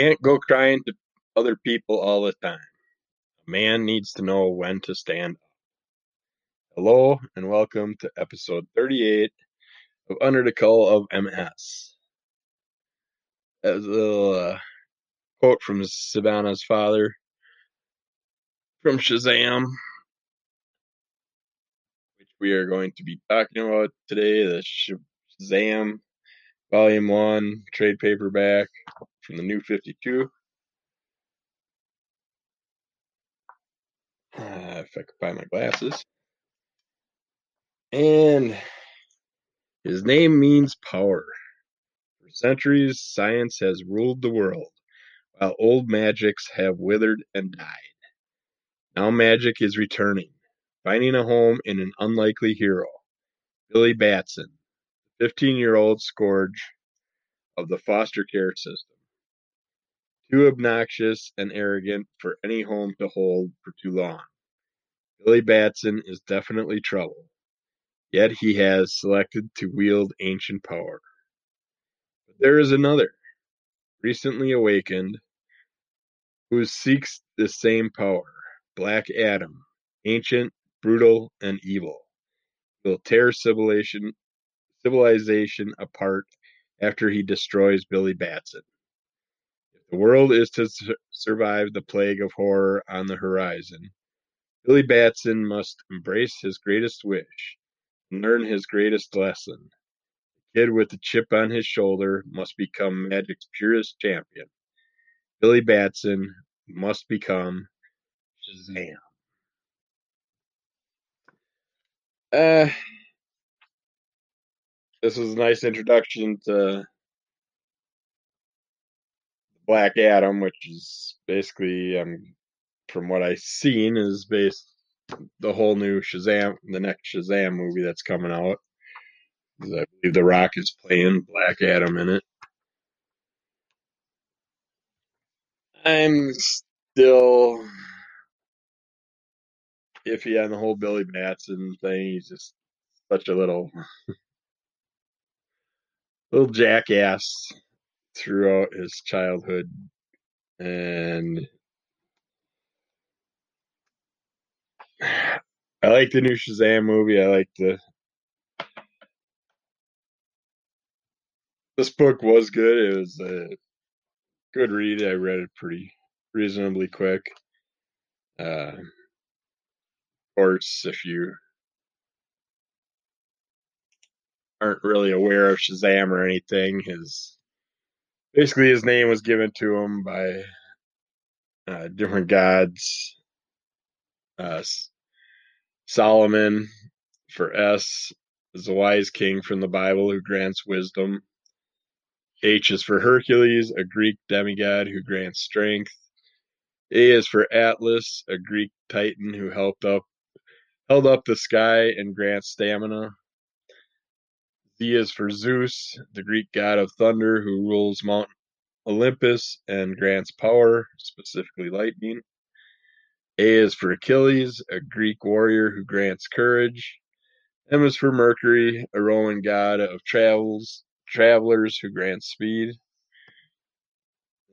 Can't go crying to other people all the time. A man needs to know when to stand up. Hello and welcome to episode 38 of Under the Cowl of MS. As a uh, quote from Savannah's father from Shazam, which we are going to be talking about today, the Shazam Volume 1 trade paperback from the New 52. Uh, if I could find my glasses. And his name means power. For centuries, science has ruled the world, while old magics have withered and died. Now magic is returning, finding a home in an unlikely hero, Billy Batson, the 15 year old scourge of the foster care system. Too obnoxious and arrogant for any home to hold for too long. Billy Batson is definitely trouble, yet he has selected to wield ancient power. But there is another, recently awakened, who seeks the same power Black Adam, ancient, brutal, and evil. Will tear civilization, civilization apart after he destroys Billy Batson. The world is to su- survive the plague of horror on the horizon, Billy Batson must embrace his greatest wish and learn his greatest lesson. The kid with the chip on his shoulder must become Magic's purest champion. Billy Batson must become Shazam. Uh, this was a nice introduction to Black Adam, which is basically, um, from what I've seen, is based the whole new Shazam, the next Shazam movie that's coming out. I believe The Rock is playing Black Adam in it. I'm still iffy on the whole Billy Batson thing. He's just such a little little jackass throughout his childhood and I like the new Shazam movie. I like the this book was good. It was a good read. I read it pretty reasonably quick. Uh, of course, if you aren't really aware of Shazam or anything, his basically his name was given to him by uh, different gods. Uh, Solomon for S is a wise king from the Bible who grants wisdom. H is for Hercules, a Greek demigod who grants strength. A is for Atlas, a Greek titan who helped up held up the sky and grants stamina. Z is for Zeus, the Greek god of thunder who rules Mount Olympus and grants power, specifically lightning. A is for Achilles, a Greek warrior who grants courage. M is for Mercury, a Roman god of travels, travelers who grants speed.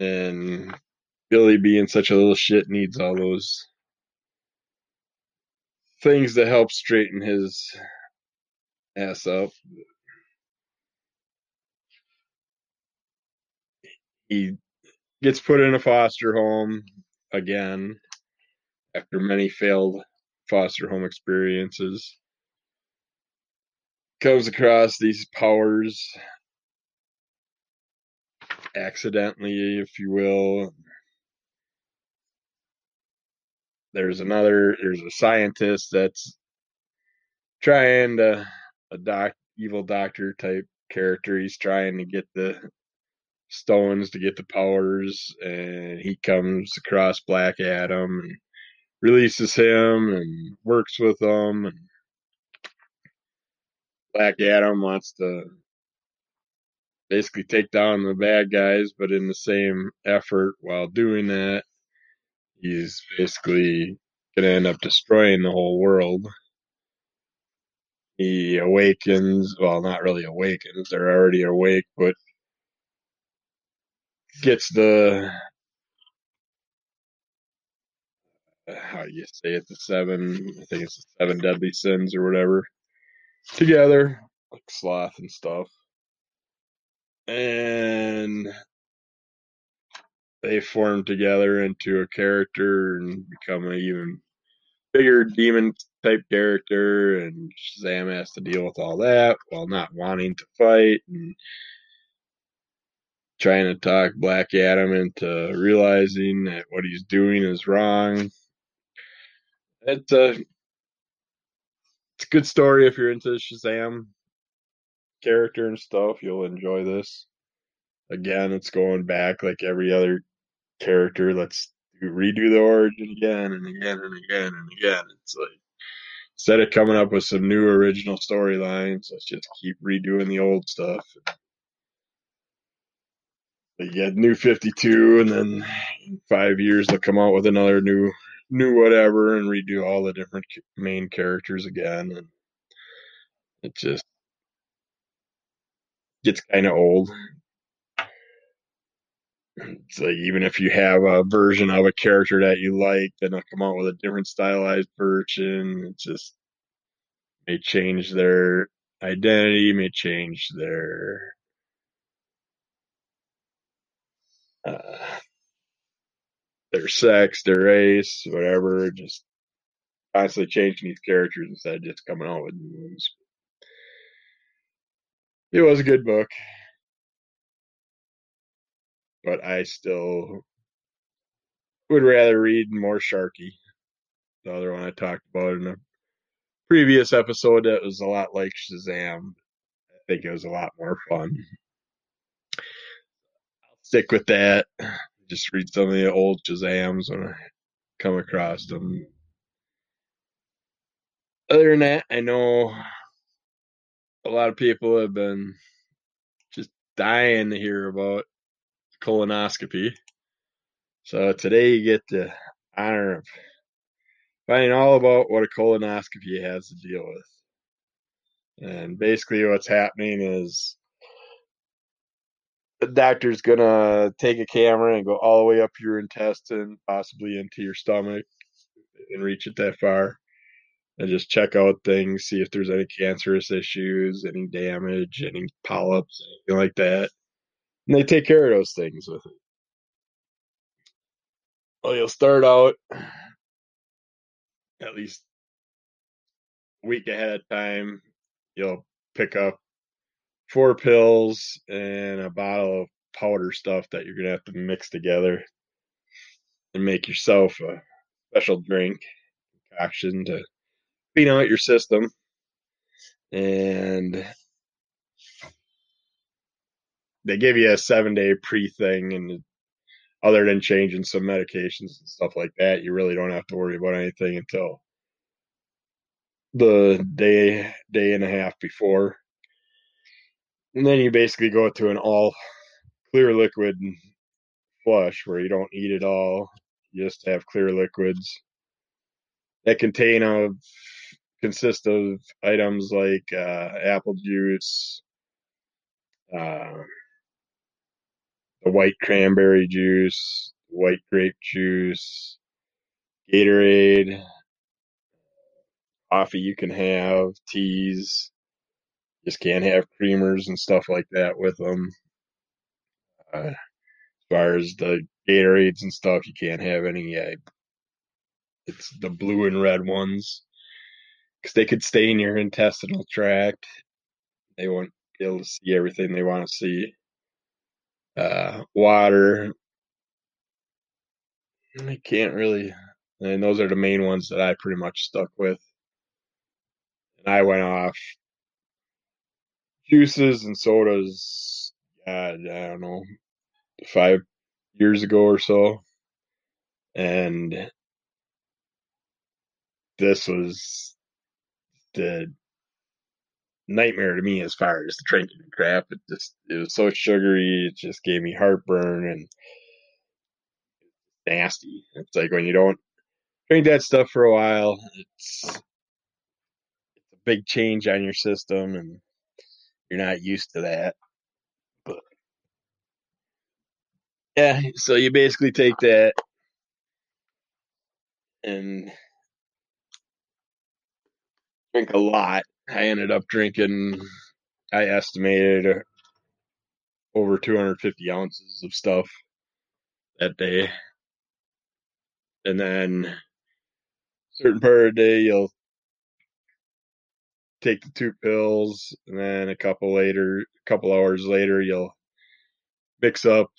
And Billy being such a little shit needs all those things to help straighten his ass up. He gets put in a foster home again after many failed foster home experiences. Comes across these powers accidentally, if you will. There's another, there's a scientist that's trying to, a doc, evil doctor type character. He's trying to get the stones to get the powers, and he comes across Black Adam and releases him and works with him. And Black Adam wants to basically take down the bad guys, but in the same effort while doing that, he's basically going to end up destroying the whole world. He awakens, well, not really awakens, they're already awake, but gets the how you say it? The seven I think it's the seven deadly sins or whatever together like sloth and stuff. And they form together into a character and become an even bigger demon type character and Shazam has to deal with all that while not wanting to fight and trying to talk Black Adam into realizing that what he's doing is wrong. It's a it's a good story if you're into Shazam character and stuff. You'll enjoy this. Again, it's going back like every other character. Let's redo the origin again and again and again and again. It's like instead of coming up with some new original storylines, let's just keep redoing the old stuff. You get new 52 and then five years they'll come out with another new new whatever and redo all the different main characters again and it just gets kind of old. It's like even if you have a version of a character that you like then they'll come out with a different stylized version. It just may change their identity may change their uh, their sex, their race, whatever. Just constantly changing these characters instead of just coming out with new ones. It was a good book, but I still would rather read more Sharky. The other one I talked about in a previous episode that was a lot like Shazam. I think it was a lot more fun. Stick with that. Just read some of the old Shazams when I come across them. Other than that, I know a lot of people have been just dying to hear about colonoscopy. So today you get the honor of finding all about what a colonoscopy has to deal with. And basically what's happening is the doctor's gonna take a camera and go all the way up your intestine, possibly into your stomach, and reach it that far and just check out things, see if there's any cancerous issues, any damage, any polyps, anything like that. And they take care of those things with it. Well, you'll start out at least a week ahead of time. You'll pick up four pills and a bottle of powder stuff that you're to have to mix together and make yourself a special drink concoction to clean out your system. And they give you a seven day pre thing and other than changing some medications and stuff like that, you really don't have to worry about anything until the day day and a half before. And then you basically go to an all clear liquid flush where you don't eat it all. You just have clear liquids that contain of consist of items like uh, apple juice, uh, the white cranberry juice, white grape juice, Gatorade, coffee you can have, teas. Just can't have creamers and stuff like that with them. Uh, as far as the Gatorades and stuff, you can't have any. Uh, it's the blue and red ones because they could stay in your intestinal tract. They won't be able to see everything they want to see. Uh, water. I can't really. And those are the main ones that I pretty much stuck with. And I went off juices and sodas. I don't know, five years ago or so, and this was the nightmare to me as far as the drinking crap. It just it was so sugary. It just gave me heartburn and nasty. It's like when you don't drink that stuff for a while, it's it's a big change on your system, and you're not used to that. But Yeah, so you basically take that and drink a lot. I ended up drinking, I estimated uh, over 250 ounces of stuff that day. And then certain part of the day, you'll take the two pills, and then a couple later, a couple hours later, you'll mix up.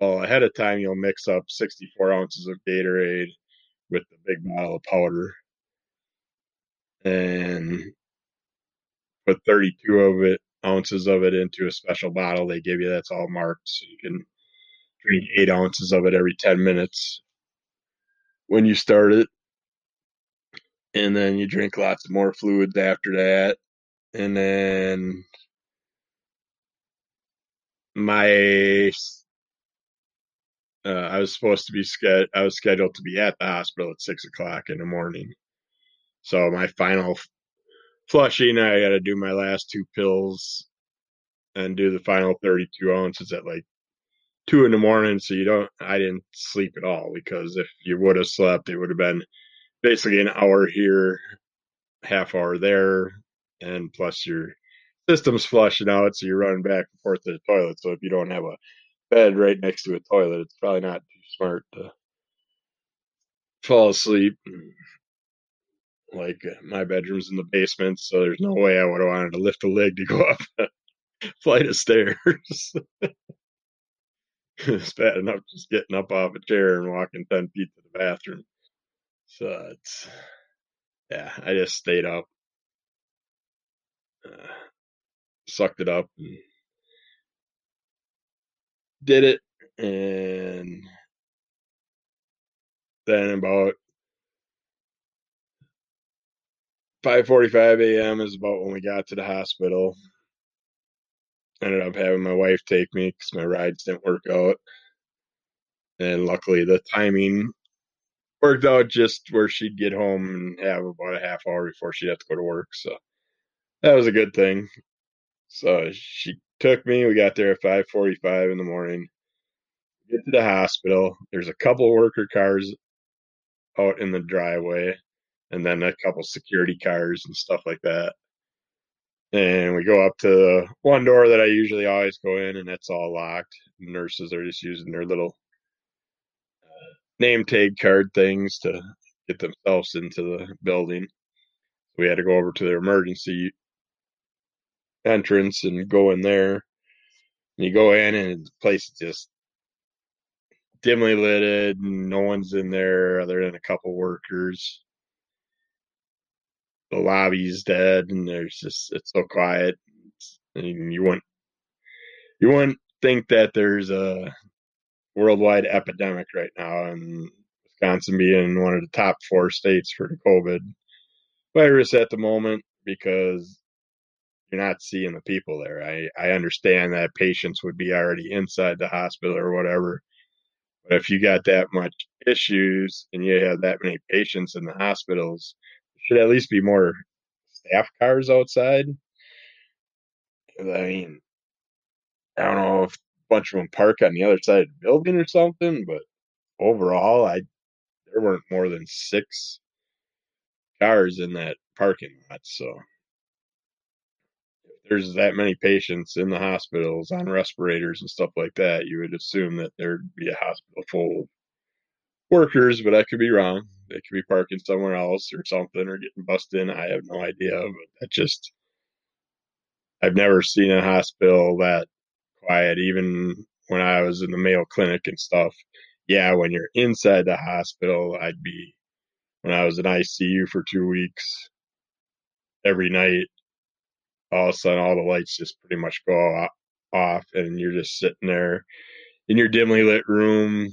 Well, ahead of time, you'll mix up 64 ounces of Gatorade with the big bottle of powder, and put 32 of it ounces of it into a special bottle they give you. That's all marked, so you can drink eight ounces of it every 10 minutes when you start it. And then you drink lots more fluids after that. And then my uh, I was supposed to be sched- I was scheduled to be at the hospital at six o'clock in the morning. So my final flushing, I got to do my last two pills and do the final 32 ounces at like two in the morning. So you don't, I didn't sleep at all because if you would have slept, it would have been basically an hour here, half hour there, and plus your system's flushing out, so you're running back and forth to the toilet. So if you don't have a bed right next to a toilet, it's probably not too smart to fall asleep. Like uh, my bedroom's in the basement, so there's no way I would have wanted to lift a leg to go up a flight of stairs. it's bad enough just getting up off a chair and walking ten feet to the bathroom. So it's yeah, I just stayed up, uh, sucked it up, and did it, and then about 5:45 a.m. is about when we got to the hospital. Ended up having my wife take me because my rides didn't work out, and luckily the timing worked out just where she'd get home and have about a half hour before she'd have to go to work. So that was a good thing. So she took me. We got there at 5:45 in the morning. Get to the hospital. There's a couple worker cars out in the driveway, and then a couple security cars and stuff like that. And we go up to the one door that I usually always go in, and it's all locked. Nurses are just using their little name tag card things to get themselves into the building. We had to go over to their emergency entrance and go in there. And you go in, and the place is just dimly lit. And no one's in there other than a couple workers. The lobby's dead, and there's just it's so quiet. And you wouldn't you wouldn't think that there's a worldwide epidemic right now, and Wisconsin being one of the top four states for the COVID virus at the moment because you're not seeing the people there. I, I understand that patients would be already inside the hospital or whatever. But if you got that much issues and you have that many patients in the hospitals, should at least be more staff cars outside. I mean, I don't know if bunch of them park on the other side of the building or something, but overall, I there weren't more than six cars in that parking lot. So if there's that many patients in the hospitals on respirators and stuff like that, you would assume that there'd be a hospital full of workers, but I could be wrong. They could be parking somewhere else or something or getting busted in. I have no idea, but that just I've never seen a hospital that quiet, even when I was in the Mayo Clinic and stuff. Yeah, when you're inside the hospital, I'd be when I was in ICU for two weeks every night. All of a sudden, all the lights just pretty much go off, and you're just sitting there in your dimly lit room.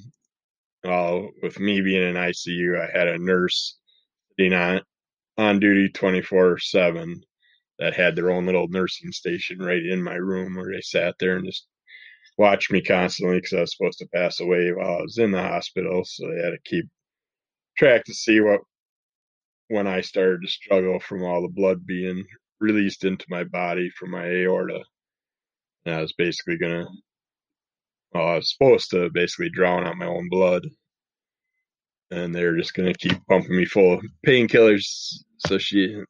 Uh, with me being in ICU, I had a nurse sitting on on duty 24 seven that had their own little nursing station right in my room where they sat there and just watched me constantly because I was supposed to pass away while I was in the hospital. So they had to keep track to see what when I started to struggle from all the blood being released into my body from my aorta. And I was basically gonna well, I was supposed to basically drown out my own blood. And they're just gonna keep pumping me full of painkillers. So she,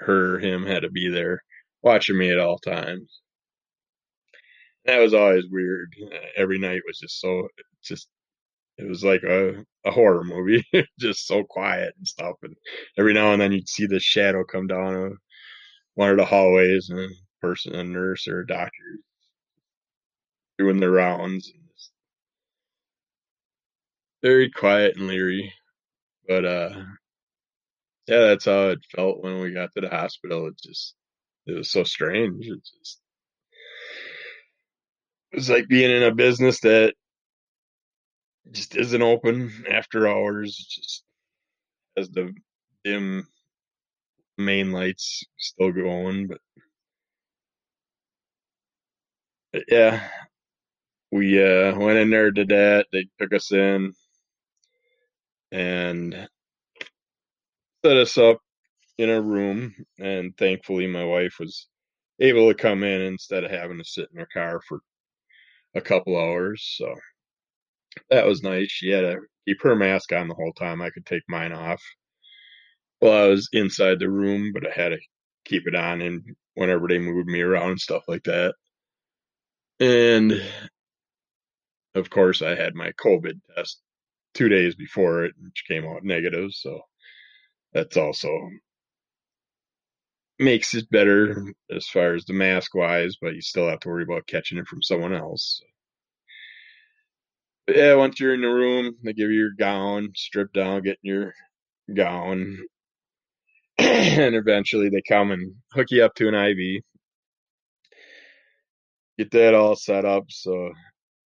her, him had to be there watching me at all times. That was always weird. Every night was just so just it was like a, a horror movie, just so quiet and stuff. And every now and then you'd see the shadow come down of one of the hallways and a person, a nurse or a doctor doing their rounds. Very quiet and leery. But uh yeah, that's how it felt when we got to the hospital. It just it was so strange. It just it was like being in a business that just isn't open after hours. Just has the dim main lights still going, but, but yeah, we uh, went in there, did that. They took us in and set us up in a room. And thankfully, my wife was able to come in instead of having to sit in her car for a couple hours. So that was nice. She had to keep her mask on the whole time. I could take mine off. while I was inside the room, but I had to keep it on and whenever they moved me around and stuff like that. And of course, I had my COVID test two days before it, which came out negative. So that's also makes it better as far as the mask wise, but you still have to worry about catching it from someone else. But yeah, once you're in the room, they give you your gown, strip down, get your gown, and eventually they come and hook you up to an IV. Get that all set up so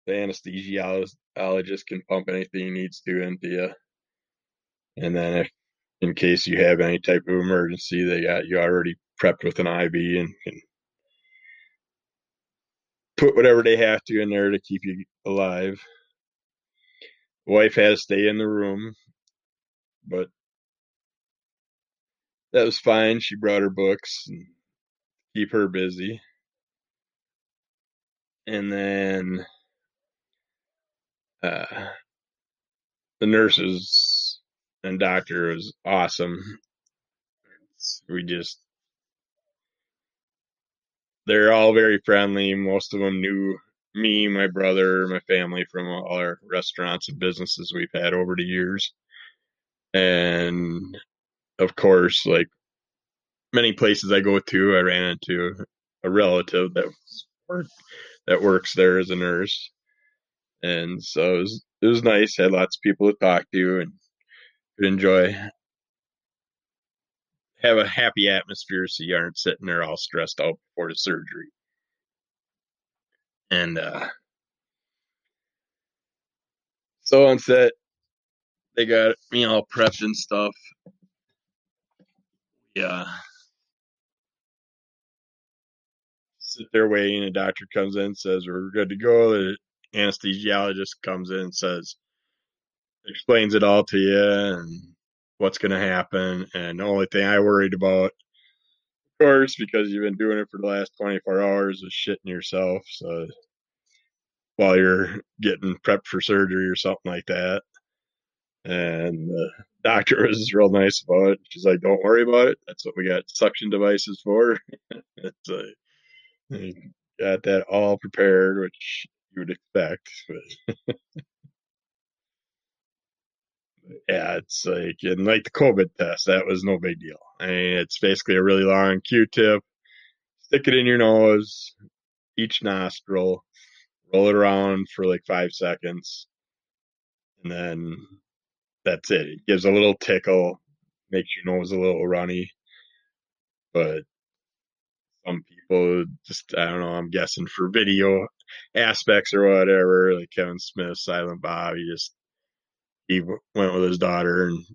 the anesthesiologist can pump anything he needs to into you. And then if in case you have any type of emergency, they got you already prepped with an IV and can put whatever they have to in there to keep you alive. Wife had to stay in the room, but that was fine. She brought her books and keep her busy. And then uh, the nurses and doctor was awesome. We just they're all very friendly. Most of them knew me, my brother, my family from all our restaurants and businesses we've had over the years. And of course, like many places I go to, I ran into a relative that was, that works there as a nurse. And so it was, it was nice. Had lots of people to talk to and could enjoy have a happy atmosphere so you aren't sitting there all stressed out before the surgery. And uh, so on set, they got me all prepped and stuff. Yeah. Sit there waiting, A doctor comes in, says we're good to go. The anesthesiologist comes in and says, explains it all to you and what's going to happen. And the only thing I worried about, of course, because you've been doing it for the last 24 hours, is shitting yourself. So while you're getting prepped for surgery or something like that. And the doctor was real nice about it. She's like, don't worry about it. That's what we got suction devices for. it's like, got that all prepared, which you would expect. Yeah, it's like and like the COVID test, that was no big deal. I mean, it's basically a really long Q-tip, stick it in your nose, each nostril, roll it around for like five seconds, and then that's it. It gives a little tickle, makes your nose a little runny, but some people just I don't know. I'm guessing for video aspects or whatever, like Kevin Smith, Silent Bob, he just he went with his daughter and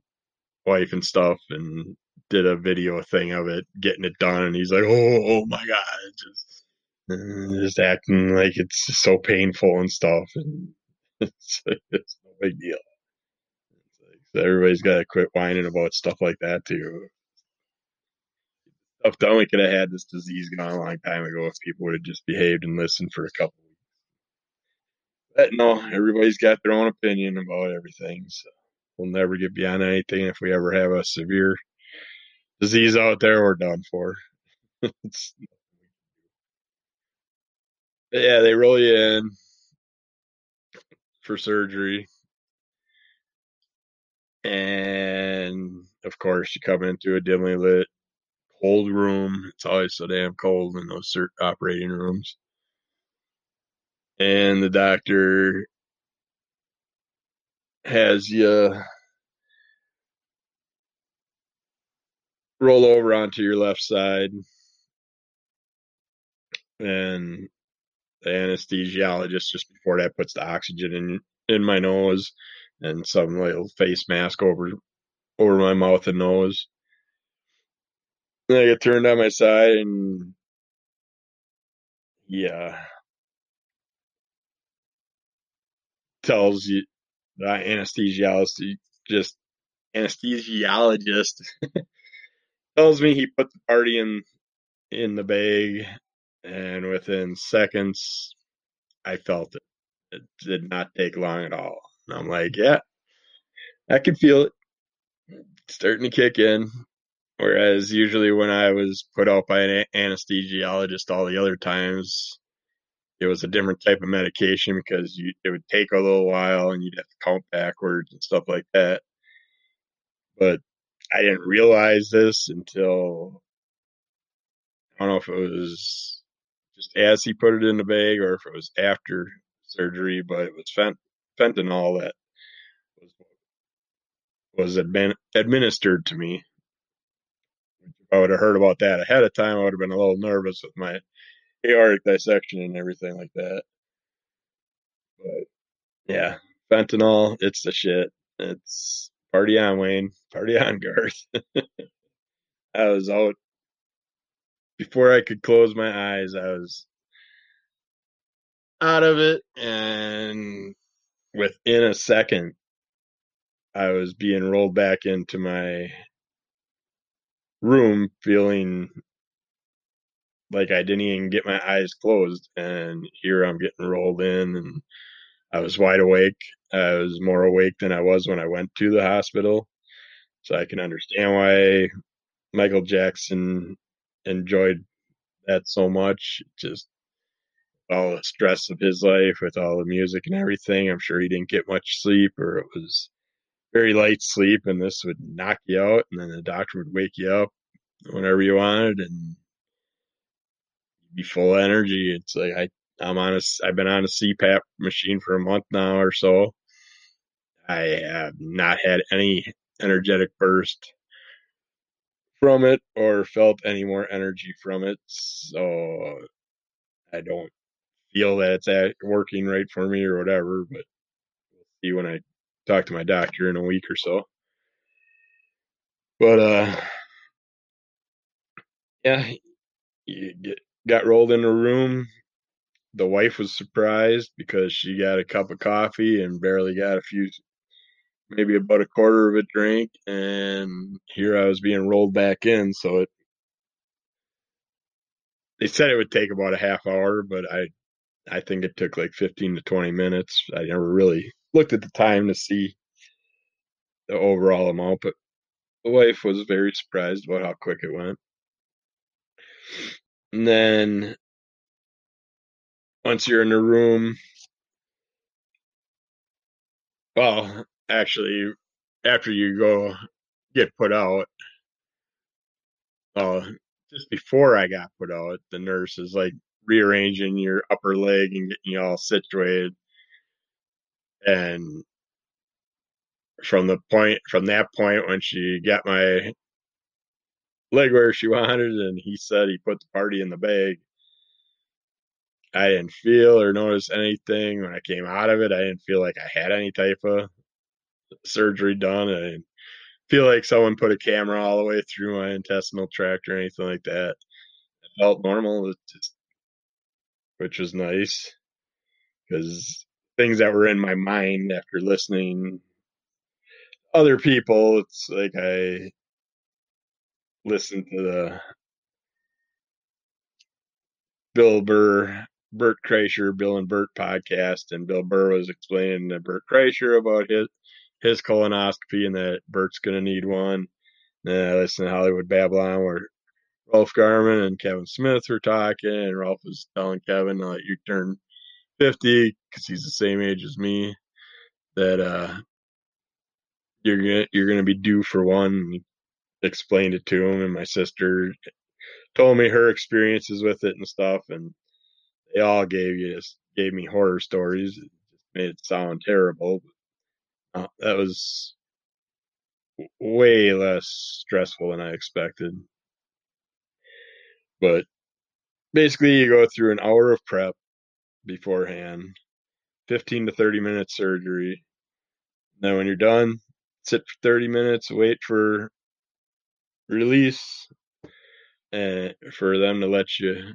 wife and stuff and did a video thing of it, getting it done, and he's like, "Oh, oh my god!" Just, uh, just acting like it's so painful and stuff, and it's, it's no big deal. Like, so everybody's got to quit whining about stuff like that too. Stuff done, we could have had this disease gone a long time ago if people would have just behaved and listened for a couple. But no, everybody's got their own opinion about everything. So we'll never get beyond anything. If we ever have a severe disease out there, we're done for. yeah, they roll you in for surgery. And of course, you come into a dimly lit, cold room. It's always so damn cold in those operating rooms. And the doctor has you roll over onto your left side and the anesthesiologist just before that puts the oxygen in in my nose and some little face mask over over my mouth and nose. And I get turned on my side and yeah tells you the anesthesiologist just anesthesiologist tells me he put the party in in the bag and within seconds I felt it. It did not take long at all. And I'm like, yeah, I can feel it starting to kick in. Whereas usually when I was put out by an anesthesiologist all the other times, it was a different type of medication because you, it would take a little while and you'd have to count backwards and stuff like that. But I didn't realize this until I don't know if it was just as he put it in the bag or if it was after surgery, but it was fent- fentanyl that was was admin- administered to me. If I would have heard about that ahead of time, I would have been a little nervous with my aortic dissection and everything like that. But yeah, fentanyl, it's the shit. It's party on, Wayne. Party on, Garth. I was out before I could close my eyes. I was out of it, and within a second, I was being rolled back into my room, feeling like I didn't even get my eyes closed, and here I'm getting rolled in, and I was wide awake. I was more awake than I was when I went to the hospital, so I can understand why Michael Jackson enjoyed that so much. Just all the stress of his life with all the music and everything. I'm sure he didn't get much sleep, or it was very light sleep, and this would knock you out, and then the doctor would wake you up whenever you wanted, and be full of energy. It's like I, I'm on a, I've been on a CPAP machine for a month now or so. I have not had any energetic burst from it or felt any more energy from it. So I don't feel that it's working right for me or whatever, but we'll see when I talk to my doctor in a week or so. But uh yeah, you get, got rolled in a room. The wife was surprised because she got a cup of coffee and barely got a few maybe about a quarter of a drink and here I was being rolled back in so it they said it would take about a half hour but I I think it took like 15 to 20 minutes. I never really looked at the time to see the overall amount, but the wife was very surprised about how quick it went. And then once you're in the room, well, actually, after you go get put out, uh, just before I got put out, the nurse is like rearranging your upper leg and getting you all situated. And from the point from that point when she got my leg where she wanted and he said he put the party in the bag. I didn't feel or notice anything when i came out of it. I didn't feel like i had any type of surgery done i didn't feel like someone put a camera all the way through my intestinal tract or anything like that. It felt normal which was nice because things that were in my mind after listening other people, it's like I listen to the Bill Burr Bert Kreischer, Bill and Bert podcast, and Bill Burr was explaining to Bert Kreischer about his his colonoscopy and that Bert's gonna need one. And I listened to Hollywood Babble-On where Ralph Garman and Kevin Smith were talking, and Ralph was telling Kevin like you turn fifty because he's the same age as me that uh you're gonna you're gonna be due for one. Explained it to him, and my sister told me her experiences with it and stuff, and they all gave you just gave me horror stories. It made it sound terrible. But, uh, that was way less stressful than I expected. But basically, you go through an hour of prep beforehand, 15 to 30 minute surgery. Then, when you're done, sit for 30 minutes, wait for release, and for them to let you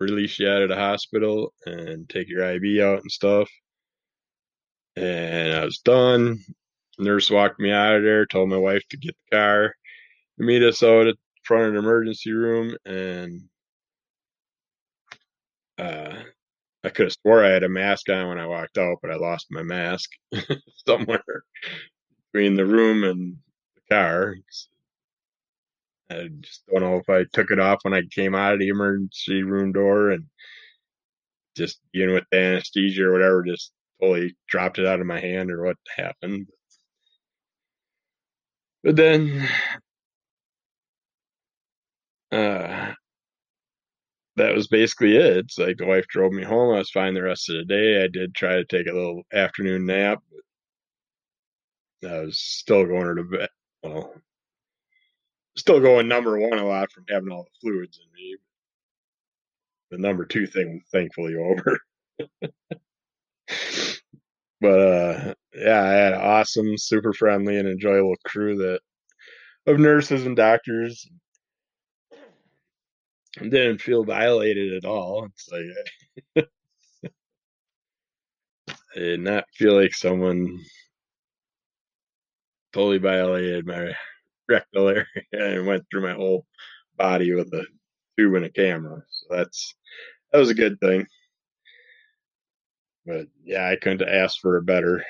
release you out of the hospital and take your IV out and stuff. And I was done. nurse walked me out of there, told my wife to get the car, meet us out at the front of the emergency room, and uh, I could have swore I had a mask on when I walked out, but I lost my mask somewhere between the room and the car. I just don't know if I took it off when I came out of the emergency room door and just know with the anesthesia or whatever, just totally dropped it out of my hand or what happened. But then uh that was basically it. It's like the wife drove me home. I was fine the rest of the day. I did try to take a little afternoon nap. But I was still going to bed. Well, still going number one a lot from having all the fluids in me. The number two thing thankfully over. but uh yeah, I had an awesome, super friendly and enjoyable crew that of nurses and doctors didn't feel violated at all. It's like I did not feel like someone totally violated my rectal area and went through my whole body with a tube and a camera. So that's that was a good thing. But yeah, I couldn't ask for a better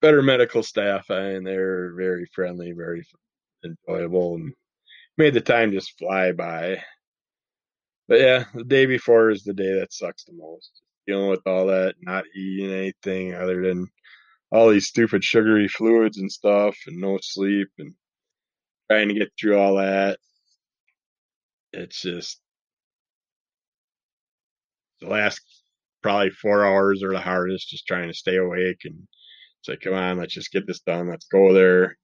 better medical staff, and they're very friendly, very enjoyable, and made the time just fly by. But yeah, the day before is the day that sucks the most. Dealing with all that, not eating anything other than all these stupid sugary fluids and stuff, and no sleep, and trying to get through all that. It's just the last probably four hours are the hardest, just trying to stay awake and say, come on, let's just get this done. Let's go there.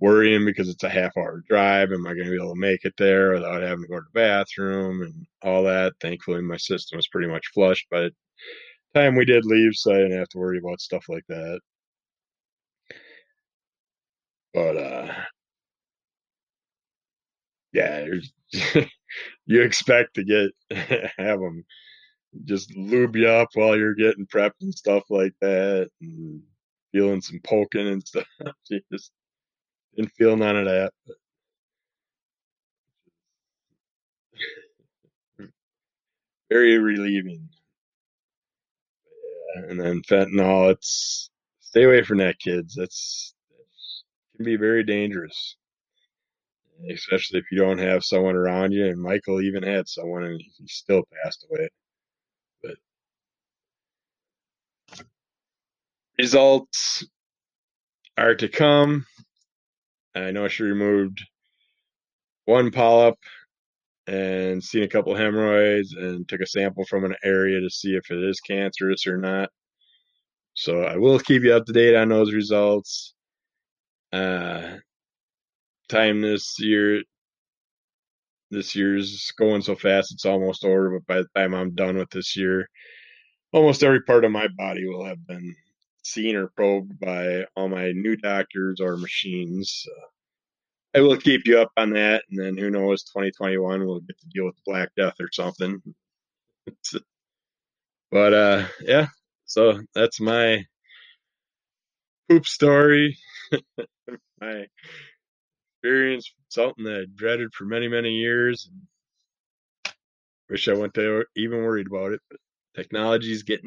Worrying because it's a half hour drive. Am I going to be able to make it there without having to go to the bathroom and all that? Thankfully, my system was pretty much flushed by time we did leave, so I didn't have to worry about stuff like that. But, uh, yeah, you expect to get have them just lube you up while you're getting prepped and stuff like that, and feeling some poking and stuff. just didn't feel none of that. Very relieving. Yeah, and then fentanyl, it's stay away from that, kids. That's can be very dangerous especially if you don't have someone around you. And Michael even had someone, and he still passed away. But results are to come. I know she removed one polyp and seen a couple hemorrhoids and took a sample from an area to see if it is cancerous or not. So I will keep you up to date on those results. Uh, time this year this year's going so fast it's almost over but by the time i'm done with this year almost every part of my body will have been seen or probed by all my new doctors or machines. I will keep you up on that and then who knows 2021 we'll get to deal with black death or something. But uh yeah so that's my poop story my experience, something that I dreaded for many, many years. Wish I wouldn't even worried about it. But technology's getting